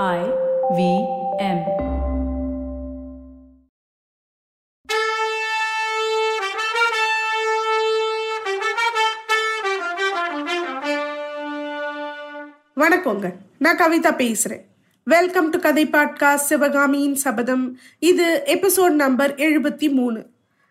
I V M. வணக்கங்க. நான் கவிதா பேசுறேன். வெல்கம் டு கதை பாட்காஸ்ட் சிவகாமியின் சபதம் இது எபிசோட் நம்பர் எழுபத்தி மூணு.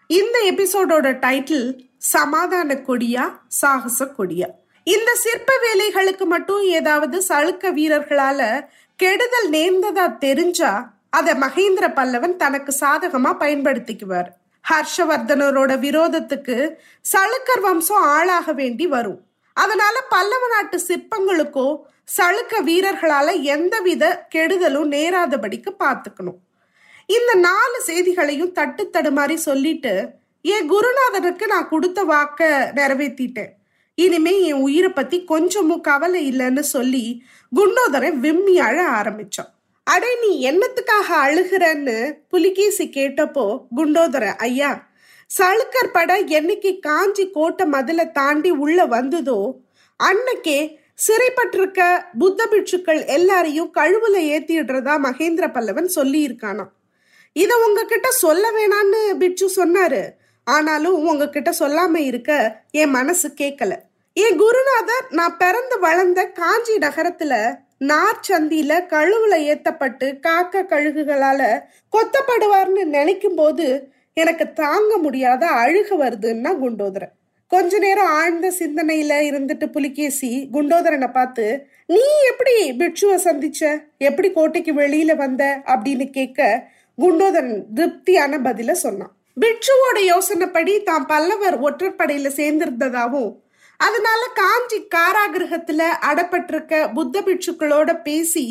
இந்த எபிசோடோட டைட்டில் சமாதான கொடியா சாகச கொடியா? இந்த சிற்ப வேலைகளுக்கு மட்டும் ஏதாவது சளுக்க வீரர்களால கெடுதல் நேர்ந்ததா தெரிஞ்சா அத மகேந்திர பல்லவன் தனக்கு சாதகமா பயன்படுத்திக்குவார். ஹர்ஷவர்தனரோட விரோதத்துக்கு சளுக்கர் வம்சம் ஆளாக வேண்டி வரும். அதனால பல்லவ நாட்டு சிற்பங்களுக்கோ சளுக்க வீரர்களால எந்தவித கெடுதலும் நேராதபடிக்கு பார்த்துக்கணும். இந்த நாலு செய்திகளையும் தட்டு தடுமாறி சொல்லிட்டு என் குருநாதனுக்கு நான் கொடுத்த வாக்க நிறைவேற்றிட்டேன் இனிமே என் உயிரை பத்தி கொஞ்சமும் கவலை இல்லைன்னு சொல்லி குண்டோதரன் விம்மி அழ ஆரம்பிச்சோம் அடே நீ என்னத்துக்காக அழுகிறன்னு புலிகேசி கேட்டப்போ குண்டோதர ஐயா சளுக்கர் பட என்னைக்கு காஞ்சி கோட்டை மதில தாண்டி உள்ள வந்ததோ அன்னைக்கே சிறைப்பட்டிருக்க புத்த பிட்சுக்கள் எல்லாரையும் கழுவுல ஏத்திடுறதா மகேந்திர பல்லவன் சொல்லி இருக்கானாம் இத உங்ககிட்ட சொல்ல வேணான்னு பிட்சு சொன்னாரு. ஆனாலும் உங்ககிட்ட சொல்லாம இருக்க என் மனசு கேட்கல என் குருநாதர் நான் பிறந்து வளர்ந்த காஞ்சி நகரத்துல நார்ச்சந்தியில கழுவுல ஏத்தப்பட்டு காக்க கழுகுகளால கொத்தப்படுவார்னு நினைக்கும் போது எனக்கு தாங்க முடியாத அழுக வருதுன்னா குண்டோதரன். கொஞ்ச நேரம் ஆழ்ந்த சிந்தனையில இருந்துட்டு புலிகேசி குண்டோதரனை பார்த்து நீ எப்படி பிட்சுவை சந்திச்ச? எப்படி கோட்டைக்கு வெளியில வந்த? அப்படின்னு கேட்க குண்டோதரன் திருப்தியான பதில சொன்னான். பிட்சுவோட யோசனைப்படி தான் பல்லவர் ஒற்றற்படையில சேர்ந்திருந்ததாவும் அதனால காஞ்சி காராகிரகத்துல அடப்பட்டிருக்க புத்த பிட்சுக்களோட பேசி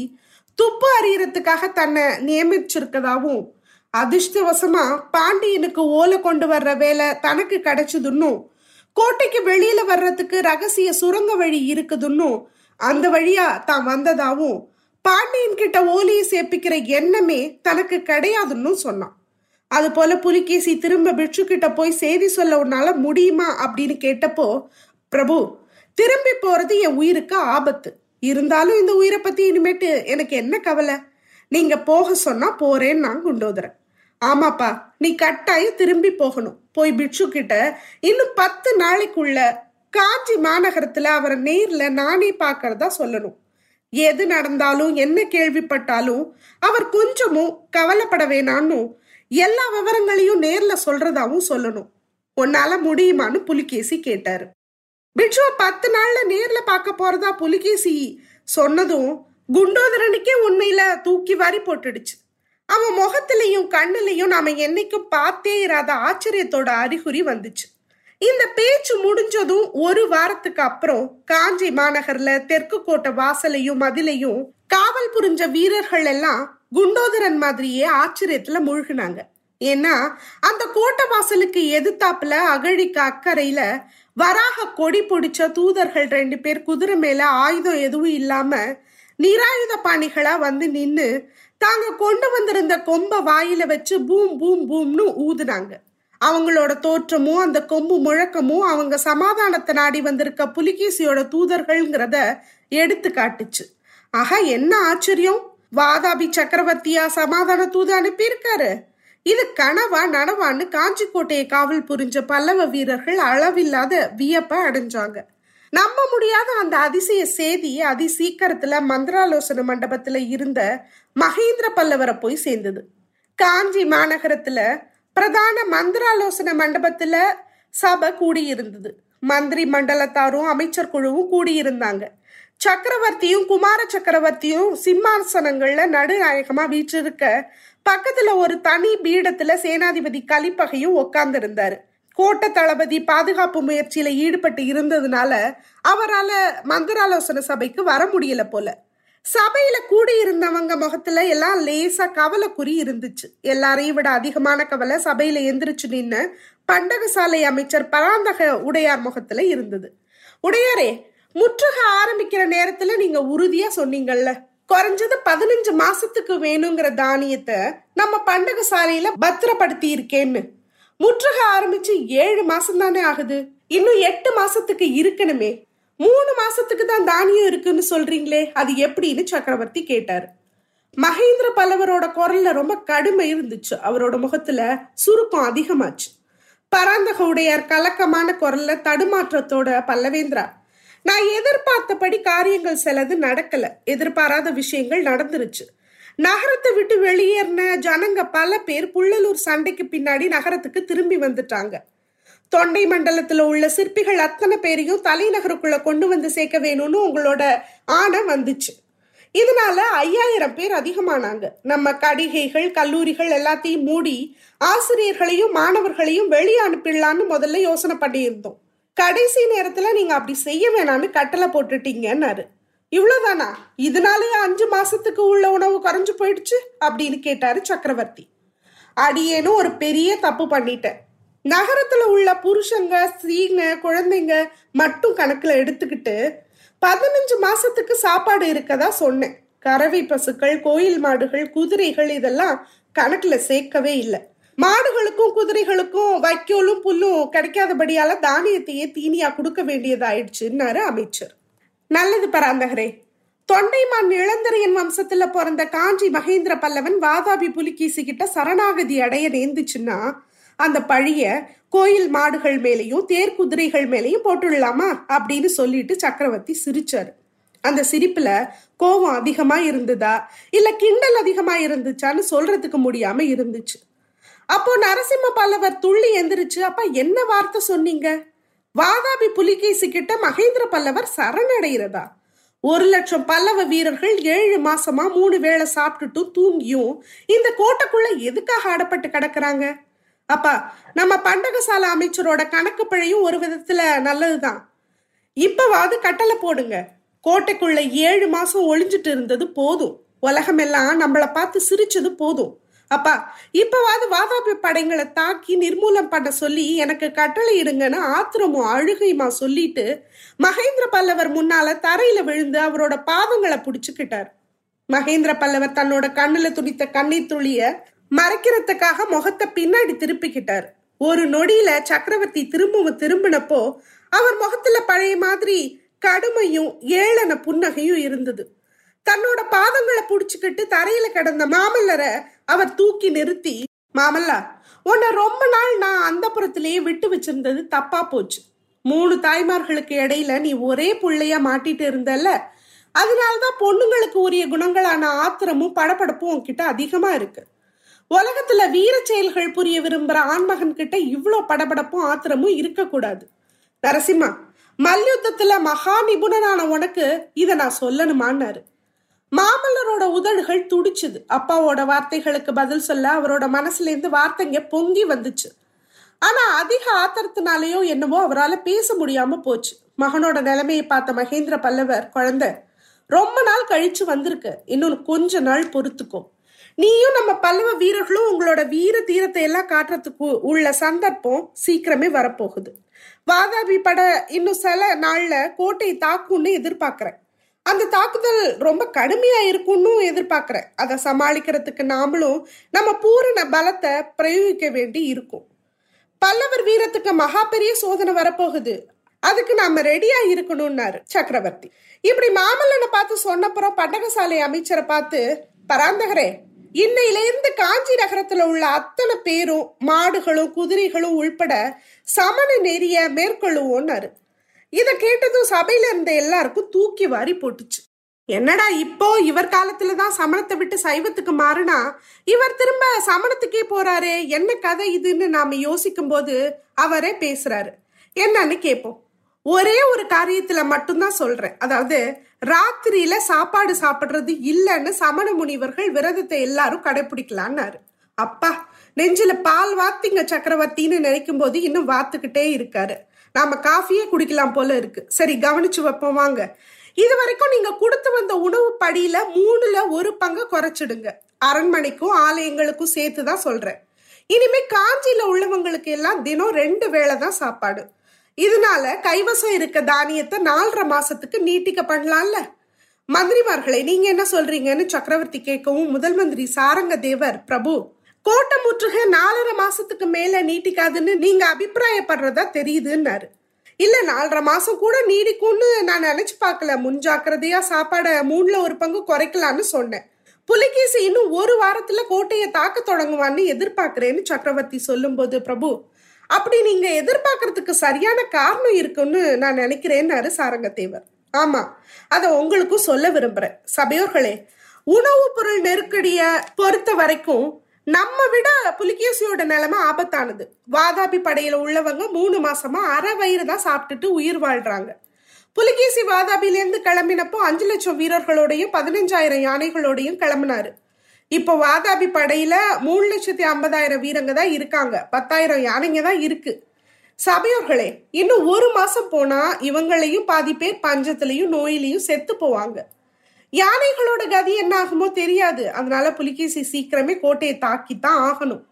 துப்பு அறியறதுக்காக தன்னை நியமிச்சிருக்கதாவும் அதிர்ஷ்டவசமா பாண்டியனுக்கு ஓலை கொண்டு வர்ற வேலை தனக்கு கிடைச்சதுன்னும் கோட்டைக்கு வெளியில வர்றதுக்கு ரகசிய சுரங்க வழி இருக்குதுன்னும் அந்த வழியா தான் வந்ததாவும் பாண்டியன் கிட்ட ஓலையை சேர்ப்பிக்கிற எண்ணமே தனக்கு கிடையாதுன்னு சொன்னான். அது போல புலிகேசி திரும்ப பிட்சு கிட்ட போய் செய்தி சொல்ல உன்னால முடியுமா அப்படின்னு கேட்டப்போ பிரபு திரும்பி போறது என் உயிருக்கு ஆபத்து. இருந்தாலும் இந்த உயிரை பத்தி இனிமேட்டு எனக்கு என்ன கவலை? நீங்க போக சொன்னா போறேன்னு நான் குண்டோதரேன் ஆமாப்பா நீ கட்டாயம் திரும்பி போகணும். போய் பிட்சு கிட்ட இன்னும் பத்து நாளைக்குள்ள காஞ்சி மாநகரத்துல அவரை நேர்ல நானே பாக்குறதா சொல்லணும். எது நடந்தாலும் என்ன கேள்விப்பட்டாலும் அவர் கொஞ்சமும் கவலைப்பட வேணான்னு எல்லா விவரங்களையும் நேர்ல சொல்றதாவும் சொல்லணும். உன்னால முடியுமான்னு புலிகேசி கேட்டாரு. பிட்சுவை பத்து நாள்ல நேர்ல பார்க்க போறதா புலிகேசி சொன்னதும் குண்டோதரனுக்கே உண்மையில தூக்கி வாரி போட்டுடுச்சு. அவன் முகத்திலையும் கண்ணிலையும் நாம என்னைக்கும் பார்த்தே இராத ஆச்சரியத்தோட அறிகுறி வந்துச்சு. இந்த பேச்சு முடிஞ்சதும் ஒரு வாரத்துக்கு அப்புறம் காஞ்சி மாநகர்ல தெற்கு கோட்டை வாசலையும் மதிலையும் காவல் புரிஞ்ச வீரர்கள் எல்லாம் குண்டோதரன் மாதிரியே ஆச்சரியத்துல மூழ்கினாங்க. ஏன்னா அந்த கோட்டை வாசலுக்கு எதிர்த்தாப்புல அகழிக்கு அக்கறையில வராக கொடி பிடிச்ச தூதர்கள் ரெண்டு பேர் குதிரை மேல ஆயுதம் எதுவும் இல்லாம நிராயுத பாணிகளா வந்து நின்று தாங்க கொண்டு வந்திருந்த கொம்ப வாயில வச்சு பூம் பூம் பூம்னு ஊதுனாங்க. அவங்களோட தோற்றமும் அந்த கொம்பு முழக்கமும் அவங்க சமாதானத்தை நாடி வந்திருக்க புலிகேசியோட தூதர்கள்ங்கிறத எடுத்து காட்டுச்சு. ஆக என்ன ஆச்சரியம்? வாதாபி சக்கரவர்த்தியா சமாதான தூது அனுப்பியிருக்காரு? இது கனவா நனவான்னு காஞ்சிக்கோட்டையை காவல் புரிஞ்ச பல்லவ வீரர்கள் அளவில்லாத வியப்ப அடைஞ்சாங்க. நம்ப முடியாத அந்த அதிசய செய்தி அதி சீக்கிரத்துல மந்திராலோசன மண்டபத்துல இருந்த மகேந்திர பல்லவரை போய் சேர்ந்தது. காஞ்சி மாநகரத்துல பிரதான மந்திராலோசன மண்டபத்துல சபை கூடியிருந்தது. மந்திரி மண்டலத்தாரும் அமைச்சர் குழுவும் கூடியிருந்தாங்க. சக்கரவர்த்தியும் குமார சக்கரவர்த்தியும் சிம்மாசனங்கள்ல நடுநாயகமா வீற்றிருக்க பக்கத்துல ஒரு தனி பீடத்துல சேனாதிபதி கலிப்பகையும் உட்கார்ந்து இருந்தாரு கோட்ட தளபதி பாதுகாப்பு முயற்சியில ஈடுபட்டு இருந்ததுனால அவரால மந்திராலோசனை சபைக்கு வர முடியல போல. சபையில கூடியிருந்தவங்க முகத்துல எல்லாம் லேசா கவலைக்குறி இருந்துச்சு. எல்லாரையும் விட அதிகமான கவலை சபையில எந்திரிச்சு நின்னு பண்டகசாலை அமைச்சர் பராந்தக உடையார் முகத்துல இருந்தது. உடையாரே முற்றுக ஆரம்பிக்கிற நேரத்துல நீங்க உறுதியா சொன்னீங்கல்ல? குறைஞ்சது பதினஞ்சு மாசத்துக்கு வேணுங்கிற தானியத்தை நம்ம பண்டகசாலையில பத்திரப்படுத்தி இருக்கேன்னு முற்றுக ஆரம்பிச்சு ஏழு மாசம் தானே ஆகுது. இன்னும் எட்டு மாசத்துக்கு இருக்கணுமே. மூணு மாசத்துக்கு தான் தானியம் இருக்குன்னு சொல்றீங்களே அது எப்படின்னு சக்கரவர்த்தி கேட்டார். மகேந்திர பல்லவரோட குரல்ல ரொம்ப கடுமை இருந்துச்சு. அவரோட முகத்துல சுருக்கம் அதிகமாச்சு. பராந்தக உடையார் கலக்கமான குரல்ல தடுமாற்றத்தோட பல்லவேந்திரா நான் எதிர்பார்த்தபடி காரியங்கள் சிலது நடக்கல. எதிர்பாராத விஷயங்கள் நடந்துருச்சு. நகரத்தை விட்டு வெளியேறின ஜனங்க பல பேர் புள்ளலூர் சண்டைக்கு பின்னாடி நகரத்துக்கு திரும்பி வந்துட்டாங்க. தொண்டை மண்டலத்துல உள்ள சிற்பிகள் அத்தனை பேரையும் தலைநகருக்குள்ள கொண்டு வந்து சேர்க்க வேணும்னு உங்களோட ஆணை வந்துச்சு. இதனால ஐயாயிரம் பேர் அதிகமானாங்க. நம்ம கடிகைகள் கல்லூரிகள் எல்லாத்தையும் மூடி ஆசிரியர்களையும் மாணவர்களையும் வெளியே அனுப்பிடலான்னு முதல்ல யோசனை பண்ணியிருந்தோம். கடைசி நேரத்துல நீங்க அப்படி செய்ய வேணாம்னு கட்டளை போட்டுட்டீங்கன்னாரு. இவ்வளவுதானா? இதனாலேயே அஞ்சு மாசத்துக்கு உள்ள உணவு குறைஞ்சு போயிடுச்சு அப்படின்னு கேட்டாரு சக்கரவர்த்தி. அடியேனும் ஒரு பெரிய தப்பு பண்ணிட்டேன். நகரத்துல உள்ள புருஷங்க ஸ்திரீங்க குழந்தைங்க மட்டும் கணக்குல எடுத்துக்கிட்டு பதினஞ்சு மாசத்துக்கு சாப்பாடு இருக்கதா சொன்னேன். கறவை பசுக்கள் கோயில் மாடுகள் குதிரைகள் இதெல்லாம் கணக்குல சேர்க்கவே இல்லை. மாடுகளுக்கும் குதிரைகளுக்கும் வைக்கோலும் புல்லும் கிடைக்காதபடியால தானியத்தையே தீனியா கொடுக்க வேண்டியதாயிடுச்சுன்னாரு அமைச்சர். நல்லது பராந்தகரே. தொண்டைமான் இளந்தரையன் வம்சத்துல பிறந்த காஞ்சி மகேந்திர பல்லவன் வாதாபி புலிகேசி கிட்ட சரணாகதி அடைய நேர்ந்துச்சுன்னா அந்த பழிய கோயில் மாடுகள் மேலேயும் தேர் குதிரைகள் மேலேயும் போட்டுடலாமா அப்படின்னு சொல்லிட்டு சக்கரவர்த்தி சிரிச்சாரு. அந்த சிரிப்புல கோபம் அதிகமா இருந்ததா? இல்ல கிண்டல் அதிகமா இருந்துச்சான்னு சொல்றதுக்கு முடியாம இருந்துச்சு. அப்போ நரசிம்ம பல்லவர் துள்ளி எந்திரிச்சு அப்ப என்ன வார்த்தை சொன்னீங்க? வாதாபி புலிகேசி கிட்ட மகேந்திர பல்லவர் சரணடைகிறதா? ஒரு லட்சம் பல்லவ வீரர்கள் ஏழு மாசமா மூணு வேளை சாப்பிட்டுட்டும் தூங்கியும் இந்த கோட்டைக்குள்ள எதுக்காக அடப்பட்டு கிடக்குறாங்க? அப்பா நம்ம பண்டகசால அமைச்சரோட கணக்கு பிழையும் ஒரு விதத்துல நல்லதுதான். இப்பவாவது கட்டளை போடுங்க. கோட்டைக்குள்ள ஏழு மாசம் ஒளிஞ்சிட்டு இருந்தது போதும். உலகமெல்லாம் நம்மளை பார்த்து சிரிச்சது போதும். அப்பா இப்பவாது வாதாபி படைங்களை தாக்கி நிர்மூலம் பண்ண சொல்லி எனக்கு கட்டளை இடுங்கன்னு ஆத்திரமும் அழுகையுமா சொல்லிட்டு மகேந்திர பல்லவர் முன்னால தரையில விழுந்து அவரோட பாதங்களை புடிச்சுக்கிட்டார். மகேந்திர பல்லவர் தன்னோட கண்ணுல துணித்த கண்ணீர் துளிய மறைக்கிறதுக்காக முகத்தை பின்னாடி திருப்பிக்கிட்டார். ஒரு நொடியில சக்கரவர்த்தி திரும்பவும் திரும்பினப்போ அவர் முகத்துல பழைய மாதிரி கடுமையும் ஏளன புன்னகையும் இருந்தது. தன்னோட பாதங்களை புடிச்சுக்கிட்டு தரையில கிடந்த மாமல்லரை அவர் தூக்கி நிறுத்தி மாமல்லா உன்னை ரொம்ப நாள் நான் அந்த புறத்திலேயே விட்டு வச்சிருந்தது தப்பா போச்சு. மூணு தாய்மார்களுக்கு இடையில நீ ஒரே புள்ளையா மாட்டிட்டு இருந்தல்ல. அதனாலதான் பொண்ணுங்களுக்கு உரிய குணங்களான ஆத்திரமும் படபடப்பும் உன்கிட்ட அதிகமா இருக்கு. உலகத்துல வீர செயல்கள் புரிய விரும்புற ஆண்மகன் கிட்ட இவ்வளோ படபடப்பும் ஆத்திரமும் இருக்கக்கூடாது. நரசிம்மா மல்யுத்தத்துல மகா நிபுணனான உனக்கு இதை நான் சொல்லணுமான்னாரு. மாமல்லரோட உதடுகள் துடிச்சுது. அப்பாவோட வார்த்தைகளுக்கு பதில் சொல்ல அவரோட மனசுல இருந்து வார்த்தைங்க பொங்கி வந்துச்சு. ஆனா அதிக ஆத்திரத்தினாலேயோ என்னவோ அவரால் பேச முடியாம போச்சு. மகனோட நிலைமையை பார்த்த மகேந்திர பல்லவர் குழந்தை ரொம்ப நாள் கழிச்சு வந்திருக்கு. இன்னும் கொஞ்ச நாள் பொறுத்துக்கும் நீயும் நம்ம பல்லவ வீரர்களும் உங்களோட வீர தீரத்தை எல்லாம் காட்டுறதுக்கு உள்ள சந்தர்ப்பம் சீக்கிரமே வரப்போகுது. வாதாபி பட இன்னும் சில நாள்ல கோட்டையை தாக்கும்னு எதிர்பார்க்கிறேன். அந்த தாக்குதல் ரொம்ப கடுமையா இருக்கும்னு எதிர்பார்க்கிறேன். அதை சமாளிக்கிறதுக்கு நாமளும் நம்ம பூரண பலத்தை பிரயோகிக்க வேண்டி இருக்கும். பல்லவர் வீரத்துக்கு மகா பெரிய சோதனை வரப்போகுது. அதுக்கு நாம ரெடியா இருக்கணும்னாரு சக்கரவர்த்தி. இப்படி மாமல்லனை பார்த்து சொன்னப்புறம் பண்டகசாலை அமைச்சரை பார்த்து பராந்தகரே இன்னையில இருந்து காஞ்சி நகரத்துல உள்ள அத்தனை பேரும் மாடுகளும் குதிரைகளும் உள்பட சமண நெறிய மேற்கொள்ளுவோம்னாரு. இத கேட்டதும் சபையில இருந்த எல்லாருக்கும் தூக்கி வாரி போட்டுச்சு. என்னடா இப்போ இவர் காலத்துல தான் சமணத்தை விட்டு சைவத்துக்கு மாறினா இவர் திரும்ப சமணத்துக்கே போறாரு என்ன கதை இதுன்னு நாம யோசிக்கும் போது அவரே பேசுறாரு. என்னன்னு கேட்போம் ஒரே ஒரு காரியத்துல மட்டும்தான் சொல்றேன். அதாவது ராத்திரியில சாப்பாடு சாப்பிடுறது இல்லைன்னு சமண முனிவர்கள் விரதத்தை எல்லாரும் கடைபிடிக்கலான்னாரு அப்பா நெஞ்சில பால் வாத்திங்க சக்கரவர்த்தின்னு நினைக்கும் போது இன்னும் வாத்துக்கிட்டே இருக்காரு. நாம காஃபியே குடிக்கலாம் போல இருக்கு. சரி கவனிச்சு வைப்போம் வாங்க. இது வரைக்கும் நீங்க கொடுத்து வந்த உணவு படியில மூணுல ஒரு பங்கு குறைச்சிடுங்க. அரண்மனைக்கும் ஆலயங்களுக்கும் சேர்த்து தான் சொல்றேன். இனிமே காஞ்சியில உள்ளவங்களுக்கு எல்லாம் தினம் ரெண்டு வேளை தான் சாப்பாடு. இதனால கைவசம் இருக்க தானியத்தை நாலரை மாசத்துக்கு நீட்டிக்க பண்ணலாம்ல? மந்திரிமார்களை நீங்க என்ன சொல்றீங்கன்னு சக்கரவர்த்தி கேட்கவும் முதல் மந்திரி சாரங்க தேவர் பிரபு கோட்டை முற்றுகை நாலரை மாசத்துக்கு மேல நீட்டிக்காதுன்னு நீங்க அபிப்பிராயப்படுறதா தெரியுதுன்னாரு. இல்ல நாலரை மாசம் கூட நீடிக்கும்னு நான் நினைச்சு பார்க்கல. முன்ஜாக்கிரதையா சாப்பாடை மூணுல ஒரு பங்கு குறைக்கலான்னு சொன்னேன். புலிகேசி இன்னும் ஒரு வாரத்துல கோட்டையை தாக்க தொடங்குவான்னு எதிர்பார்க்கிறேன்னு சக்கரவர்த்தி சொல்லும்போது பிரபு அப்படி நீங்க எதிர்பார்க்கறதுக்கு சரியான காரணம் இருக்குன்னு நான் நினைக்கிறேன்னாரு சாரங்கத்தேவர். ஆமா அத உங்களுக்கும் சொல்ல விரும்புறேன். சபையோர்களே உணவு பொருள் நெருக்கடிய பொறுத்த வரைக்கும் நம்ம விட புலிகேசியோட நிலைமை ஆபத்தானது. வாதாபி படையில உள்ளவங்க மூணு மாசமா அரை வயிறு தான் சாப்பிட்டுட்டு உயிர் வாழ்றாங்க. புலிகேசி வாதாபிலேருந்து கிளம்பினப்போ அஞ்சு லட்சம் வீரர்களோடையும் பதினஞ்சாயிரம் யானைகளோடையும் கிளம்பினாரு. இப்போ வாதாபி படையில மூணு லட்சத்தி ஐம்பதாயிரம் வீரங்க தான் இருக்காங்க. பத்தாயிரம் யானைங்க தான் இருக்கு. சபையோர்களே இன்னும் ஒரு மாசம் போனா இவங்களையும் பாதி பேர் பஞ்சத்திலையும் நோயிலையும் செத்து போவாங்க. யானைகளோட கதி என்ன ஆகுமோ தெரியாது. அதனால புலிகேசி சீக்கிரமே கோட்டையை தாக்கித்தான் ஆகணும்.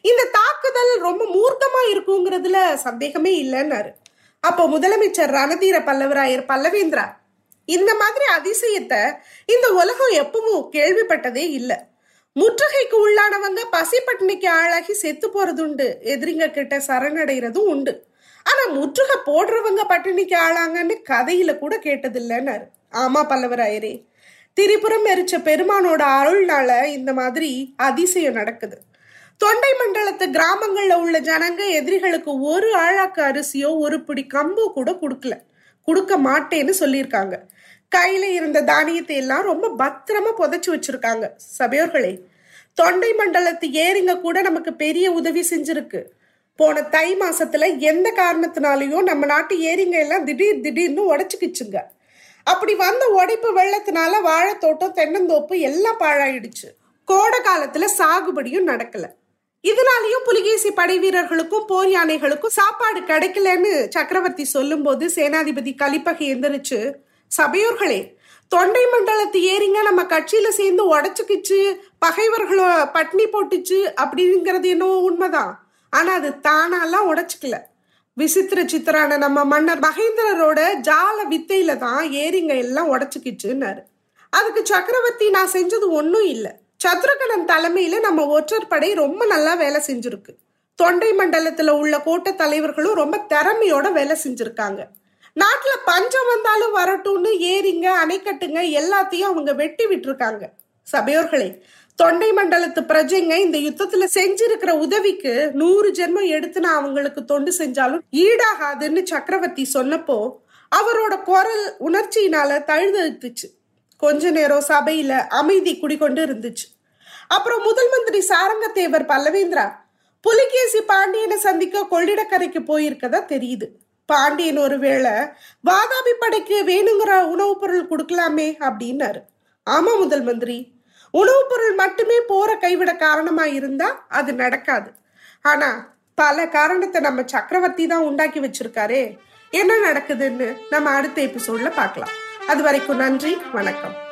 இந்த தாக்குதல் ரொம்ப மூர்க்கமா இருக்குங்கிறதுல சந்தேகமே இல்லைன்னாரு. அப்போ முதலமைச்சர் ரணதீர பல்லவராயர் பல்லவேந்திரா இந்த மாதிரி அதிசயத்தை இந்த உலகம் எப்பவும் கேள்விப்பட்டதே இல்லை. முற்றுகைக்கு உள்ளானவங்க பசி பட்டினிக்கு ஆளாகி செத்து போறதுண்டு. எதிரிங்க கிட்ட சரணடைறதும் உண்டு. ஆனா முற்றுகை போடுறவங்க பட்டினிக்கு ஆளாங்கன்னு கதையில கூட கேட்டதில்லைன்னாரு. ஆமா பல்லவராயரே. திரிபுரம் எரிச்ச பெருமானோட அருள்னால இந்த மாதிரி அதிசயம் நடக்குது. தொண்டை மண்டலத்து கிராமங்கள்ல உள்ள ஜனங்க எதிரிகளுக்கு ஒரு ஆழாக்கு அரிசியோ ஒரு பிடி கம்போ கூட கொடுக்கல. கொடுக்க மாட்டேன்னு சொல்லியிருக்காங்க. கையில இருந்த தானியத்தை எல்லாம் ரொம்ப பத்திரமா புதைச்சு வச்சிருக்காங்க. சபையோர்களே தொண்டை மண்டலத்து ஏரிங்க கூட நமக்கு பெரிய உதவி செஞ்சிருக்கு. போன தை மாசத்துல எந்த காரணத்தினாலையும் நம்ம நாட்டு ஏரிங்க எல்லாம் திடீர் திடீர்னு உடைச்சுக்கிச்சுங்க. அப்படி வந்த உடைப்பு வெள்ளத்தினால வாழைத்தோட்டம் தென்னந்தோப்பு எல்லாம் பாழாயிடுச்சு. கோடை காலத்துல சாகுபடியும் நடக்கல. இதனாலயும் புலிகேசி படை வீரர்களுக்கும் போர் யானைகளுக்கும் சாப்பாடு கிடைக்கலன்னு சக்கரவர்த்தி சொல்லும்போது சேனாதிபதி கலிப்பகை எந்திரிச்சு சபையோர்களே தொண்டை மண்டலத்து ஏறிங்க நம்ம கட்சியில சேர்ந்து உடச்சுக்கிச்சு பகைவர்களோ பட்னி போட்டுச்சு அப்படிங்கிறது என்னவோ உண்மைதான். ஆனா அது தானாலாம் உடைச்சிக்கல. விசித்திர சித்திரான நம்ம மன்னர் மகேந்திரரோட ஜால வித்தையில தான் ஏரிங்க எல்லாம் உடச்சுக்கிச்சுன்னாரு. அதுக்கு சக்கரவர்த்தி நான் செஞ்சது ஒன்றும் இல்லை. சத்ருகணன் தலைமையில நம்ம ஒற்றர் படை ரொம்ப நல்லா வேலை செஞ்சிருக்கு. தொண்டை மண்டலத்துல உள்ள கோட்ட தலைவர்களும் ரொம்ப திறமையோட வேலை செஞ்சிருக்காங்க. நாட்டுல பஞ்சம் வந்தாலும் வரட்டும்னு ஏரிங்க அணைக்கட்டுங்க எல்லாத்தையும் அவங்க வெட்டி விட்டுருக்காங்க. சபையோர்களே தொண்டை மண்டலத்து பிரஜைங்க இந்த யுத்தத்துல செஞ்சிருக்கிற உதவிக்கு நூறு ஜென்மம் எடுத்து நான் அவங்களுக்கு தொண்டு செஞ்சாலும் ஈடாகாதுன்னு சக்கரவர்த்தி சொன்னப்போ அவரோட குரல் உணர்ச்சியினால தழுதழுத்துச்சு. கொஞ்ச நேரம் சபையில அமைதி குடிகொண்டு இருந்துச்சு. அப்புறம் முதல் மந்திரி சாரங்கத்தேவர் பல்லவேந்திரா புலிகேசி பாண்டியனை சந்திக்க கொள்ளிடக்கரைக்கு போயிருக்கதா தெரியுது. பாண்டியன் ஒருவேளை வாதாபி படைக்கு வேணுங்கிற உணவுப் பொருள் கொடுக்கலாமே அப்படின்னாரு. ஆமா முதல் மந்திரி. உணவுப் பொருள் மட்டுமே போற கைவிட காரணமா இருந்தா அது நடக்காது. ஆனா பல காரணத்தை நம்ம சக்கரவர்த்தி தான் உண்டாக்கி வச்சிருக்காரே. என்ன நடக்குதுன்னு நம்ம அடுத்த எபிசோட்ல பார்க்கலாம். அது வரைக்கும் நன்றி வணக்கம்.